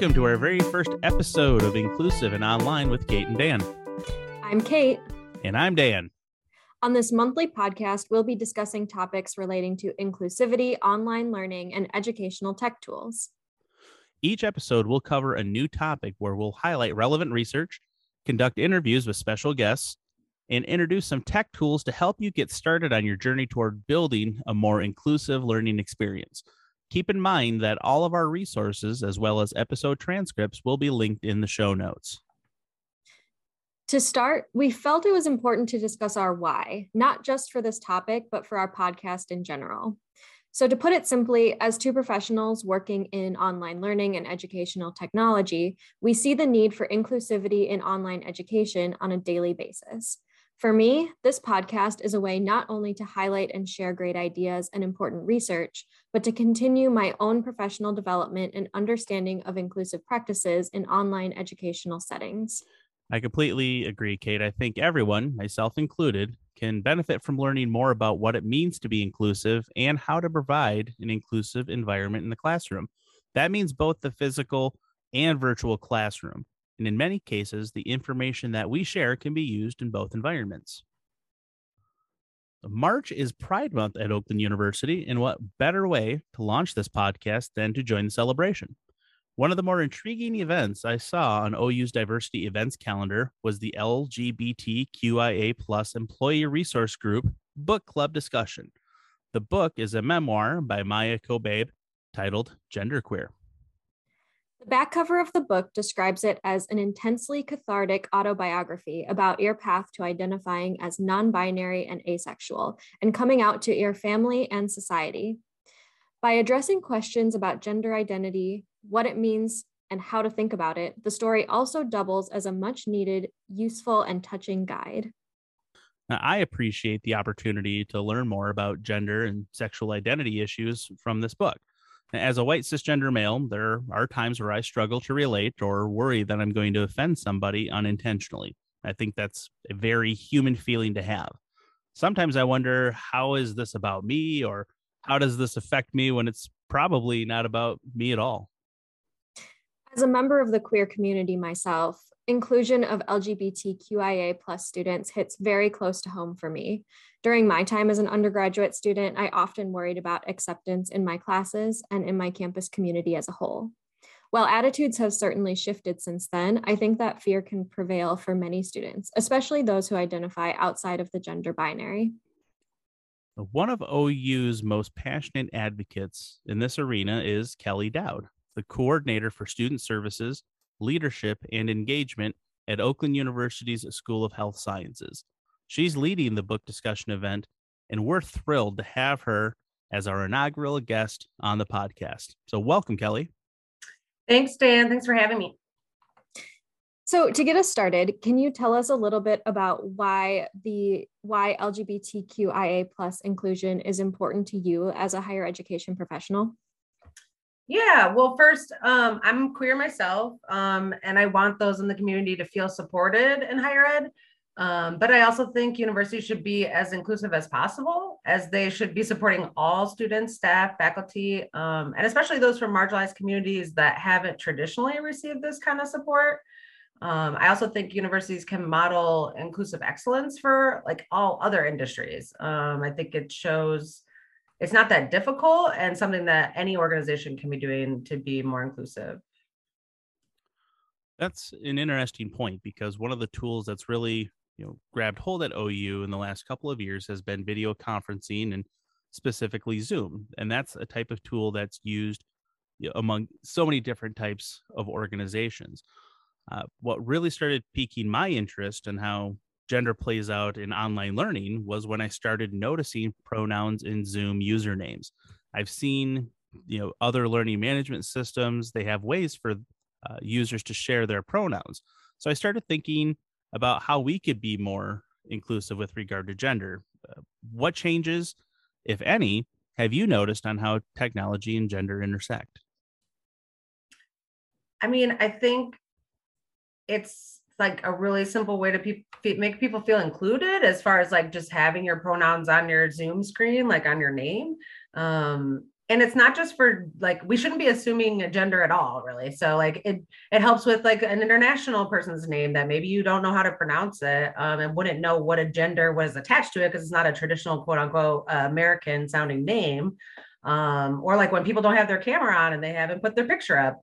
Welcome to our very first episode of Inclusive and Online with Kate and Dan. I'm Kate. And I'm Dan. On this monthly podcast, we'll be discussing topics relating to inclusivity, online learning, and educational tech tools. Each episode will cover a new topic where we'll highlight relevant research, conduct interviews with special guests, and introduce some tech tools to help you get started on your journey toward building a more inclusive learning experience. Keep in mind that all of our resources, as well as episode transcripts, will be linked in the show notes. To start, we felt it was important to discuss our why, not just for this topic, but for our podcast in general. So, to put it simply, as two professionals working in online learning and educational technology, we see the need for inclusivity in online education on a daily basis. For me, this podcast is a way not only to highlight and share great ideas and important research, but to continue my own professional development and understanding of inclusive practices in online educational settings. I completely agree, Kate. I think everyone, myself included, can benefit from learning more about what it means to be inclusive and how to provide an inclusive environment in the classroom. That means both the physical and virtual classroom and in many cases, the information that we share can be used in both environments. March is Pride Month at Oakland University, and what better way to launch this podcast than to join the celebration? One of the more intriguing events I saw on OU's diversity events calendar was the LGBTQIA plus employee resource group book club discussion. The book is a memoir by Maia Kobabe titled Genderqueer. The back cover of the book describes it as an intensely cathartic autobiography about your path to identifying as non binary and asexual and coming out to your family and society. By addressing questions about gender identity, what it means, and how to think about it, the story also doubles as a much needed, useful, and touching guide. I appreciate the opportunity to learn more about gender and sexual identity issues from this book. As a white cisgender male, there are times where I struggle to relate or worry that I'm going to offend somebody unintentionally. I think that's a very human feeling to have. Sometimes I wonder, how is this about me or how does this affect me when it's probably not about me at all? As a member of the queer community myself, inclusion of LGBTQIA plus students hits very close to home for me. During my time as an undergraduate student, I often worried about acceptance in my classes and in my campus community as a whole. While attitudes have certainly shifted since then, I think that fear can prevail for many students, especially those who identify outside of the gender binary. One of OU's most passionate advocates in this arena is Kelli Dowd, the coordinator for student services leadership, and engagement at Oakland University's School of Health Sciences. She's leading the book discussion event, and we're thrilled to have her as our inaugural guest on the podcast. So, welcome, Kelli. Thanks, Dan. Thanks for having me. So, to get us started, can you tell us a little bit about why the why LGBTQIA plus inclusion is important to you as a higher education professional? Yeah, well, first, um, I'm queer myself, um, and I want those in the community to feel supported in higher ed. Um, but I also think universities should be as inclusive as possible, as they should be supporting all students, staff, faculty, um, and especially those from marginalized communities that haven't traditionally received this kind of support. Um, I also think universities can model inclusive excellence for like all other industries. Um, I think it shows it's not that difficult and something that any organization can be doing to be more inclusive. That's an interesting point because one of the tools that's really you know grabbed hold at OU in the last couple of years has been video conferencing and specifically Zoom, and that's a type of tool that's used among so many different types of organizations. Uh, what really started piquing my interest and in how gender plays out in online learning was when I started noticing pronouns in Zoom usernames. I've seen, you know, other learning management systems, they have ways for uh, users to share their pronouns. So I started thinking about how we could be more inclusive with regard to gender. Uh, what changes, if any, have you noticed on how technology and gender intersect? I mean, I think it's like a really simple way to pe- make people feel included as far as like just having your pronouns on your zoom screen like on your name. Um and it's not just for like we shouldn't be assuming a gender at all really. So like it it helps with like an international person's name that maybe you don't know how to pronounce it um, and wouldn't know what a gender was attached to it because it's not a traditional quote unquote uh, american sounding name. Um, or like when people don't have their camera on and they haven't put their picture up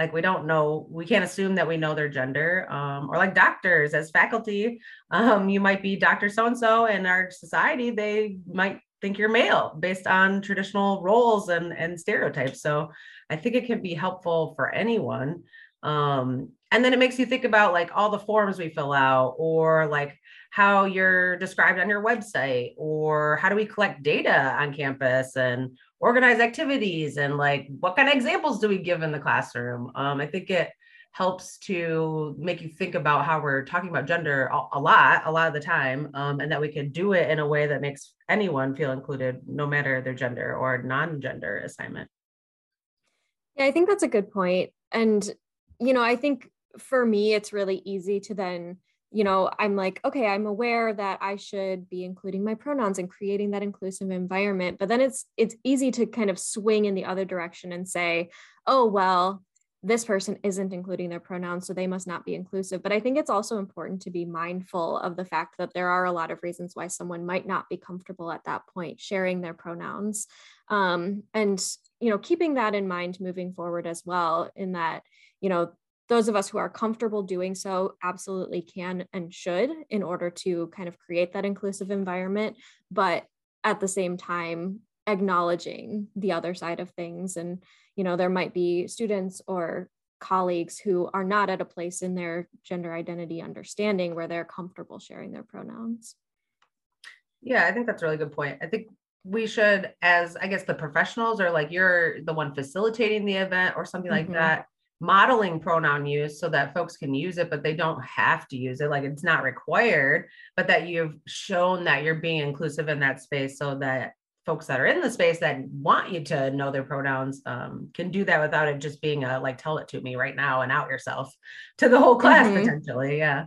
like we don't know we can't assume that we know their gender um, or like doctors as faculty um, you might be dr so and so in our society they might think you're male based on traditional roles and, and stereotypes. So I think it can be helpful for anyone. Um, and then it makes you think about like all the forms we fill out or like how you're described on your website or how do we collect data on campus and organize activities and like what kind of examples do we give in the classroom um, i think it helps to make you think about how we're talking about gender a, a lot, a lot of the time, um, and that we can do it in a way that makes anyone feel included, no matter their gender or non-gender assignment. Yeah, I think that's a good. And, you know, I think for me, it's really easy to then, you know, I'm like, okay, I'm aware that I should be including my pronouns and creating that inclusive environment. But then it's it's easy to kind of swing in the other direction and say, oh, well, this person isn't including their pronouns, so they must not be inclusive. But I think it's also important to be mindful of the fact that there are a lot of reasons why someone might not be comfortable at that point sharing their pronouns. Um, and, you know, keeping that in mind moving forward as well, in that, you know, those of us who are comfortable doing so absolutely can and should in order to kind of create that inclusive environment. But at the same time, acknowledging the other side of things and you know there might be students or colleagues who are not at a place in their gender identity understanding where they're comfortable sharing their pronouns yeah i think that's a really good point i think we should as i guess the professionals or like you're the one facilitating the event or something mm-hmm. like that modeling pronoun use so that folks can use it but they don't have to use it like it's not required but that you've shown that you're being inclusive in that space so that folks that are in the space that want you to know their pronouns um, can do that without it just being a like tell it to me right now and out yourself to the whole class mm-hmm. potentially yeah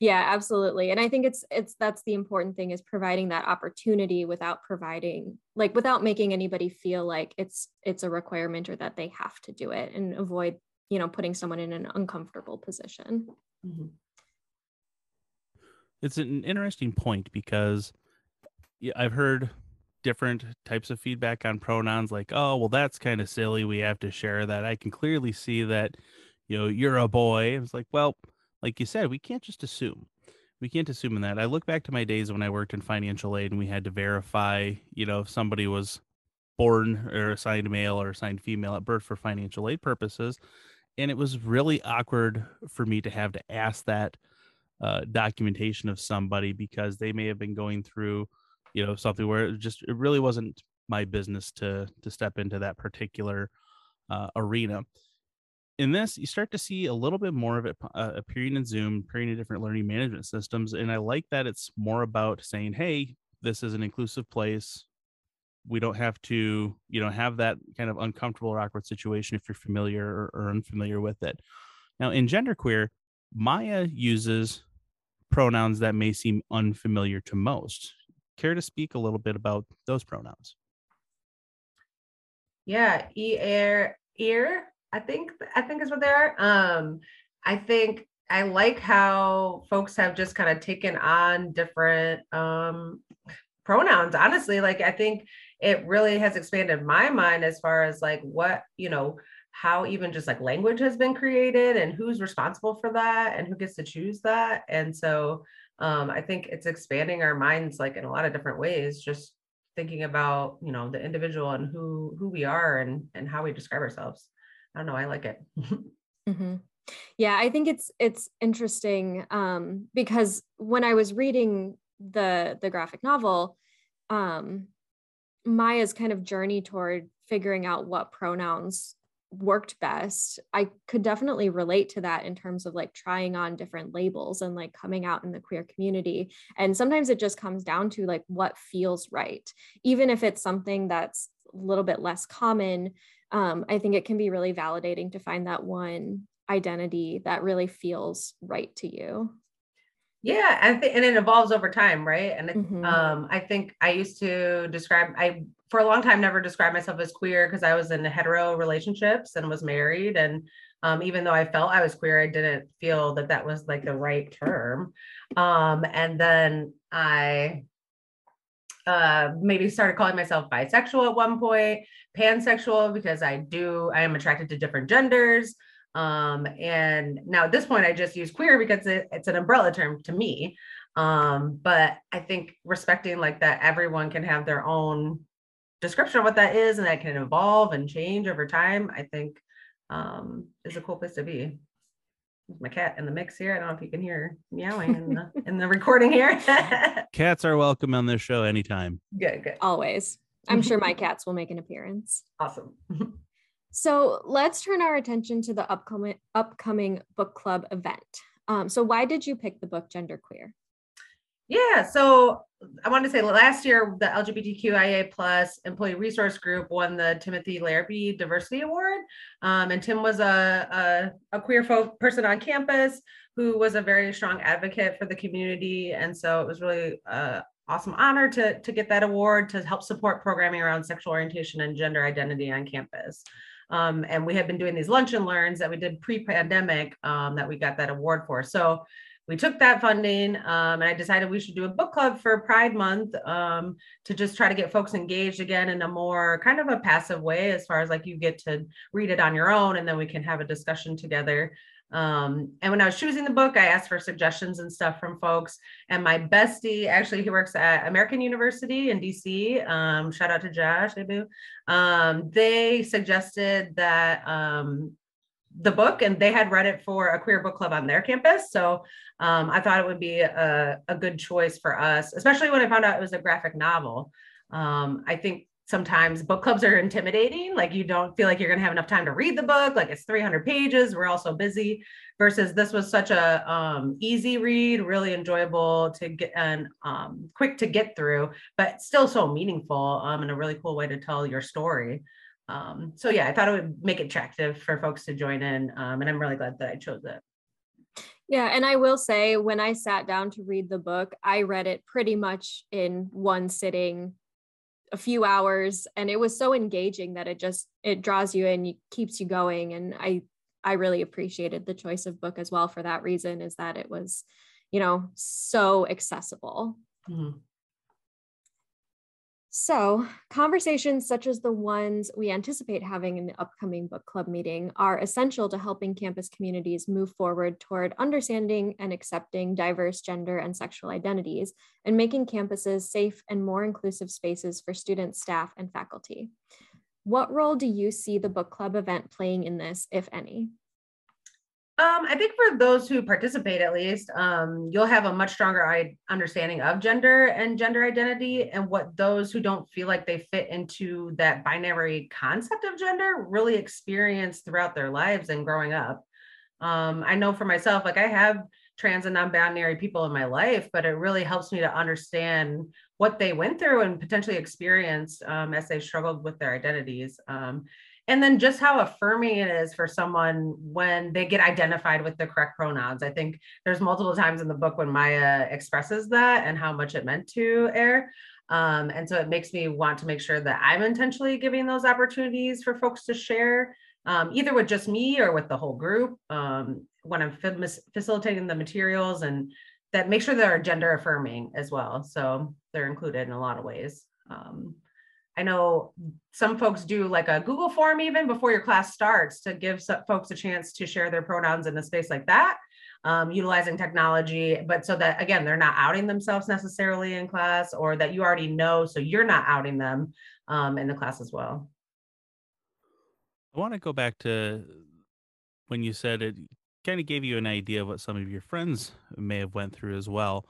yeah absolutely and i think it's it's that's the important thing is providing that opportunity without providing like without making anybody feel like it's it's a requirement or that they have to do it and avoid you know putting someone in an uncomfortable position. Mm-hmm. it's an interesting point because i've heard different types of feedback on pronouns like oh well that's kind of silly we have to share that. I can clearly see that you know you're a boy. It's like well like you said we can't just assume. We can't assume in that. I look back to my days when i worked in financial aid and we had to verify you know if somebody was born or assigned male or assigned female at birth for financial aid purposes and it was really awkward for me to have to ask that uh, documentation of somebody because they may have been going through you know something where it just it really wasn't my business to to step into that particular uh, arena. In this you start to see a little bit more of it uh, appearing in zoom appearing in different learning management systems and i like that it's more about saying hey this is an inclusive place we don't have to you know have that kind of uncomfortable or awkward situation if you're familiar or, or unfamiliar with it now in genderqueer maia uses pronouns that may seem unfamiliar to most care to speak a little bit about those pronouns? Yeah, ear, ear. I think I think is what they are. Um, I think I like how folks have just kind of taken on different um, pronouns. Honestly, like I think it really has expanded my mind as far as like what you know how even just like language has been created and who's responsible for that and who gets to choose that. And so um, I think it's expanding our minds like in a lot of different ways, just thinking about, you know, the individual and who who we are and and how we describe ourselves. I don't know, I like it. mm-hmm. Yeah, I think it's it's interesting um, because when I was reading the the graphic novel, um, Maia's kind of journey toward figuring out what pronouns worked best i could definitely relate to that in terms of like trying on different labels and like coming out in the queer community. And sometimes it just comes down to like what feels right. Even if it's something that's a little bit less common um, i think it can be really validating to find that one identity that really feels right to you yeah, think and it evolves over time, right? And it, mm-hmm. um, I think I used to describe I for a long time never described myself as queer because I was in hetero relationships and was married. And um, even though I felt I was queer, I didn't feel that that was like the right term. Um, and then I uh, maybe started calling myself bisexual at one point, pansexual because I do, I am attracted to different genders. Um, and now at this point, I just use queer because it, it's an umbrella term to me. Um, but I think respecting like that everyone can have their own description of what that is and that can evolve and change over time, I think um, is a cool place to be. my cat in the mix here. I don't know if you can hear meowing in the in the recording here. Cats are welcome on this show anytime. good, good. Always. I'm sure my cats will make an appearance. Awesome. So let's turn our attention to the upcoming upcoming book club event. Um, so why did you pick the book Genderqueer? Yeah, so I wanted to say last year the LGBTQIA plus employee resource group won the Timothy Larrabee Diversity Award, um, and Tim was a, a, a queer folk person on campus who was a very strong advocate for the community, and so it was really a awesome honor to to get that award to help support programming around sexual orientation and gender identity on campus. Um, and we had been doing these lunch and learns that we did pre-pandemic um, that we got that award for. So we took that funding um, and I decided we should do a book club for Pride Month um, to just try to get folks engaged again in a more kind of a passive way, as far as like you get to read it on your own and then we can have a discussion together. Um, and when I was choosing the book, I asked for suggestions and stuff from folks. And my bestie, actually, he works at American University in DC. Um, shout out to Josh, um, they suggested that um, the book and they had read it for a queer book club on their campus. So um, I thought it would be a, a, good choice for us, especially when I found out it was a graphic novel. Um, I think sometimes book clubs are intimidating. Like you don't feel like you're going to have enough time to read the book. Like it's 300 pages. We're all so busy. Versus this was such a um, easy read, really enjoyable to get and um, quick to get through, but still so meaningful um, and a really cool way to tell your story. Um, so yeah, I thought it would make it attractive for folks to join in, um, and I'm really glad that I chose it. Yeah, and I will say when I sat down to read the book, I read it pretty much in one sitting, a few hours, and it was so engaging that it just it draws you in, keeps you going, and I I really appreciated the choice of book as well for that reason is that it was, you know, so accessible. Mm-hmm. So, conversations such as the ones we anticipate having in the upcoming book club meeting are essential to helping campus communities move forward toward understanding and accepting diverse gender and sexual identities and making campuses safe and more inclusive spaces for students, staff, and faculty. What role do you see the book club event playing in this, if any? Um, I think for those who participate, at least, um, you'll have a much stronger understanding of gender and gender identity, and what those who don't feel like they fit into that binary concept of gender really experience throughout their lives and growing up. Um, I know for myself, like I have trans and non-binary people in my life, but it really helps me to understand what they went through and potentially experienced um, as they struggled with their identities. Um, and then just how affirming it is for someone when they get identified with the correct pronouns. I think there's multiple times in the book when Maia expresses that and how much it meant to Air. Um, and so it makes me want to make sure that I'm intentionally giving those opportunities for folks to share, um, either with just me or with the whole group um, when I'm facilitating the materials and that make sure they're gender affirming as well. So they're included in a lot of ways. Um, I know some folks do like a Google form even before your class starts to give folks a chance to share their pronouns in a space like that, um, utilizing technology, but so that again, they're not outing themselves necessarily in class or that you already know, so you're not outing them um, in the class as well. I want to go back to when you said it kind of gave you an idea of what some of your friends may have went through as well.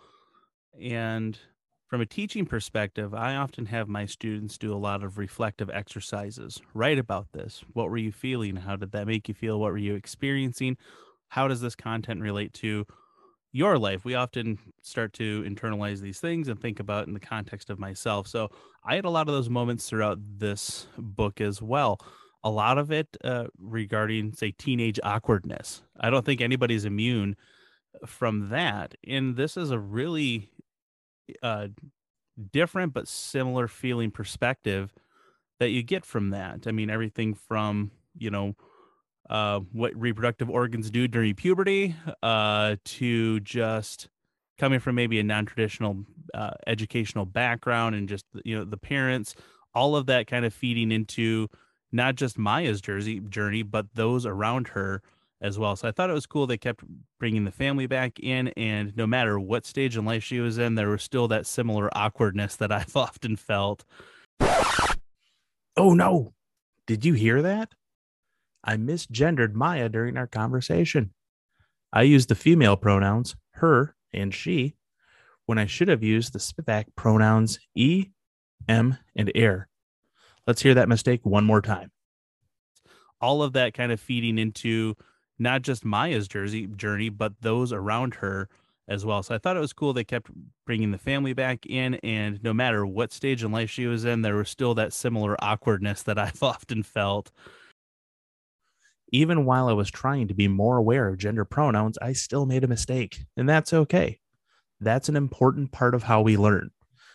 And from a teaching perspective, I often have my students do a lot of reflective exercises. Write about this. What were you feeling? How did that make you feel? What were you experiencing? How does this content relate to your life? We often start to internalize these things and think about in the context of myself. So I had a lot of those moments throughout this book as well. A lot of it uh, regarding, say, teenage awkwardness. I don't think anybody's immune from that. And this is a really uh, different but similar feeling perspective that you get from that. I mean, everything from, you know, uh, what reproductive organs do during puberty uh, to just coming from maybe a non-traditional uh, educational background and just you know the parents all of that kind of feeding into not just maia's jersey journey but those around her as well. So i thought it was cool they kept bringing the family back in and no matter what stage in life she was in there was still that similar awkwardness that i've often felt. Oh no. Did you hear that? I misgendered maia during our conversation. I used the female pronouns her and she when I should have used the Spivak pronouns e, m, and er. Let's hear that mistake one more time. All of that kind of feeding into not just Maia's jersey journey, but those around her as well. So I thought it was cool they kept bringing the family back in, and no matter what stage in life she was in, there was still that similar awkwardness that I've often felt. Even while I was trying to be more aware of gender pronouns, I still made a mistake, and that's okay. That's an important part of how we learn.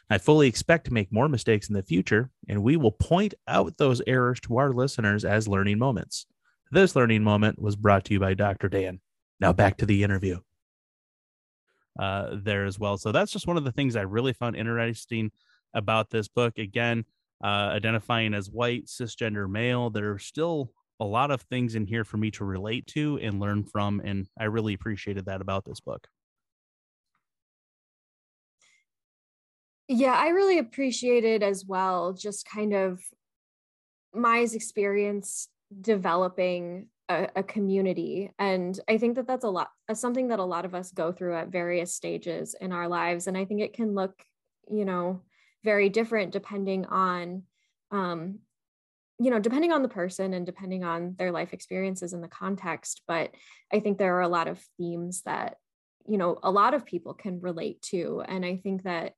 I fully expect to make more mistakes in the future, and we will point out those errors to our listeners as learning moments. This learning moment was brought to you by Dr. Dan. Now back to the interview. Uh, there as well. So that's just one of the things I really found interesting about this book. Again, uh, identifying as white, cisgender male, there are still a lot of things in here for me to relate to and learn from. And I really appreciated that about this book. Yeah, I really appreciated as well just kind of Maia's experience developing a, a, community. And I think that that's a lot, uh, something that a lot of us go through at various stages in our lives. And I think it can look, you know, very different depending on, um, you know, depending on the person and depending on their life experiences and the context. But I think there are a lot of themes that, you know, a lot of people can relate to. And I think that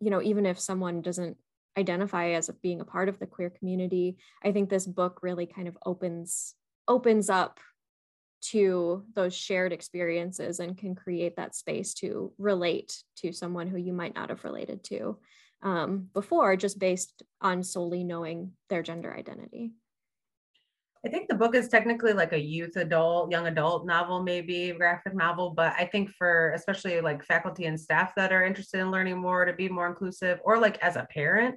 you know even if someone doesn't identify as being a part of the queer community i think this book really kind of opens opens up to those shared experiences and can create that space to relate to someone who you might not have related to um, before just based on solely knowing their gender identity I think the book is technically like a youth adult, young adult novel, maybe graphic novel. But I think for especially like faculty and staff that are interested in learning more to be more inclusive, or like as a parent,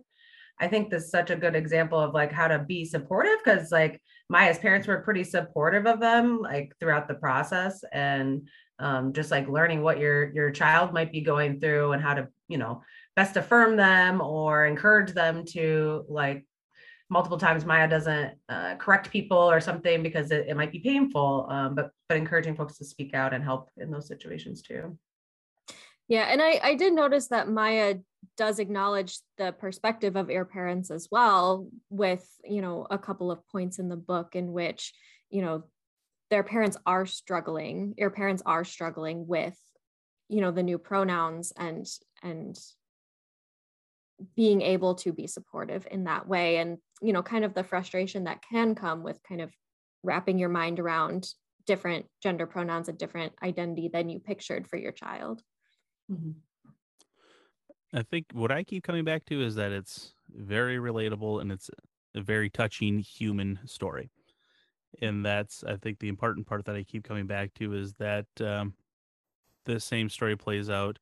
I think this is such a good example of like how to be supportive because like Maia's parents were pretty supportive of them like throughout the process and um, just like learning what your your child might be going through and how to you know best affirm them or encourage them to like multiple times Maia doesn't uh, correct people or something because it, it might be painful, um, but but encouraging folks to speak out and help in those situations too. Yeah, and I I did notice that Maia does acknowledge the perspective of eir parents as well, with you know a couple of points in the book in which you know their parents are struggling, heir parents are struggling with you know the new pronouns and and being able to be supportive in that way and you know kind of the frustration that can come with kind of wrapping your mind around different gender pronouns and different identity than you pictured for your child mm-hmm. i think what i keep coming back to is that it's very relatable and it's a very touching human story. And that's i think the important part that i keep coming back to is that um, the same story plays out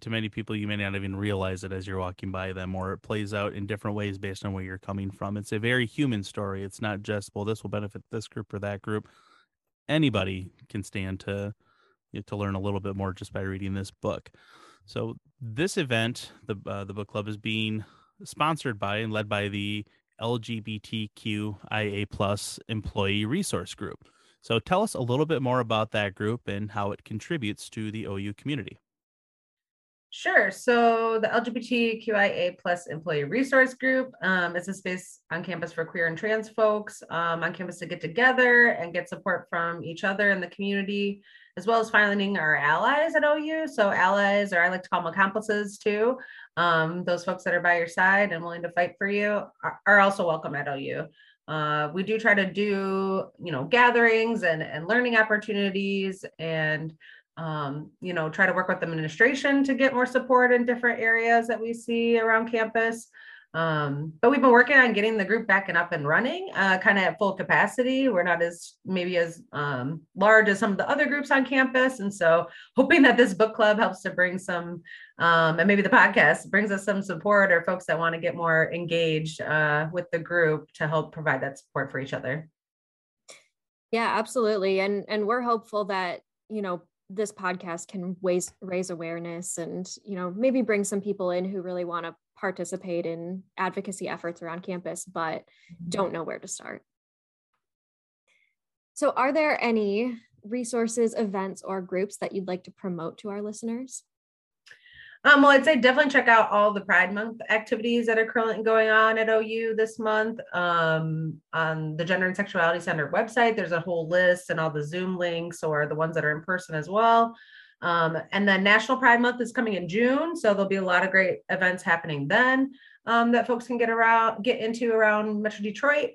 to many people you may not even realize it as you're walking by them or it plays out in different ways based on where you're coming from. It's a very human story. It's not just well this will benefit this group or that group. Anybody can stand to to learn a little bit more just by reading this book. So this event the uh, the book club is being sponsored by and led by the lgbtqia plus employee resource group. So tell us a little bit more about that group and how it contributes to the ou community Sure. So the LGBTQIA plus employee resource group um, is a space on campus for queer and trans folks um, on campus to get together and get support from each other in the community, as well as finding our allies at OU. So allies, or I like to call them accomplices too. Um, those folks that are by your side and willing to fight for you are, are also welcome at OU. Uh, we do try to do, you know, gatherings and, and learning opportunities and um, you know, try to work with the administration to get more support in different areas that we see around campus. Um, but we've been working on getting the group back and up and running, uh, kind of at full capacity. We're not as maybe as um, large as some of the other groups on campus, and so hoping that this book club helps to bring some, um, and maybe the podcast brings us some support or folks that want to get more engaged uh, with the group to help provide that support for each other. Yeah, absolutely, and and we're hopeful that you know this podcast can raise raise awareness and you know maybe bring some people in who really want to participate in advocacy efforts around campus but mm-hmm. don't know where to start so are there any resources events or groups that you'd like to promote to our listeners um, well, I'd say definitely check out all the Pride Month activities that are currently going on at OU this month. Um, on the Gender and Sexuality Center website, there's a whole list and all the Zoom links or the ones that are in person as well. Um, and then National Pride Month is coming in June, so there'll be a lot of great events happening then um, that folks can get around, get into around Metro Detroit.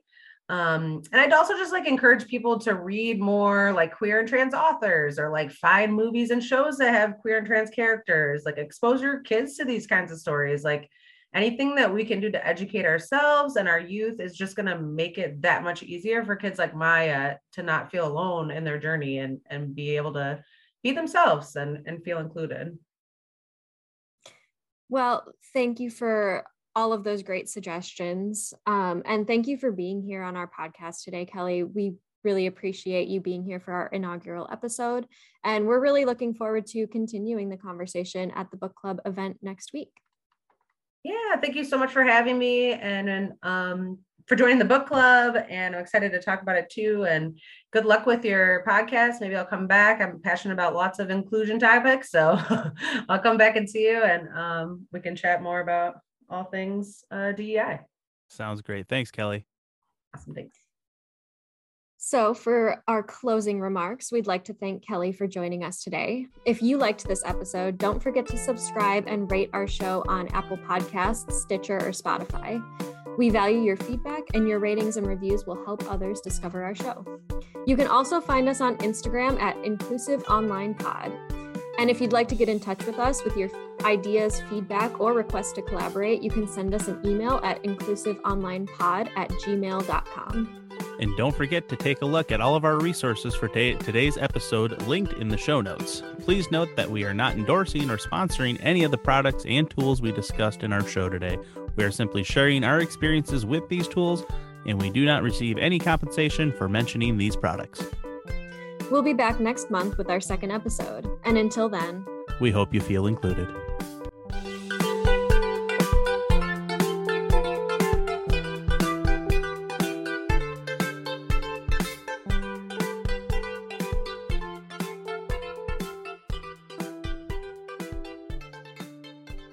Um, and I'd also just like encourage people to read more like queer and trans authors or like find movies and shows that have queer and trans characters, like expose your kids to these kinds of stories. Like anything that we can do to educate ourselves and our youth is just going to make it that much easier for kids like Maia to not feel alone in their journey and, and be able to be themselves and, and feel included. Well, thank you for all of those great suggestions. Um, and thank you for being here on our podcast today, Kelli. We really appreciate you being here for our inaugural episode. And we're really looking forward to continuing the conversation at the book club event next week. Yeah, thank you so much for having me and, and um, for joining the book club. And I'm excited to talk about it too. And good luck with your podcast. Maybe I'll come back. I'm passionate about lots of inclusion topics. So I'll come back and see you and um, we can chat more about all things uh, DEI. Sounds great. Thanks, Kelli. Awesome. Thanks. So, for our closing remarks, we'd like to thank Kelli for joining us today. If you liked this episode, don't forget to subscribe and rate our show on Apple Podcasts, Stitcher, or Spotify. We value your feedback, and your ratings and reviews will help others discover our show. You can also find us on Instagram at Inclusive Online Pod. And if you'd like to get in touch with us with your ideas, feedback, or requests to collaborate, you can send us an email at inclusiveonlinepod at gmail.com. And don't forget to take a look at all of our resources for today's episode linked in the show notes. Please note that we are not endorsing or sponsoring any of the products and tools we discussed in our show today. We are simply sharing our experiences with these tools, and we do not receive any compensation for mentioning these products. We'll be back next month with our second episode. And until then, we hope you feel included.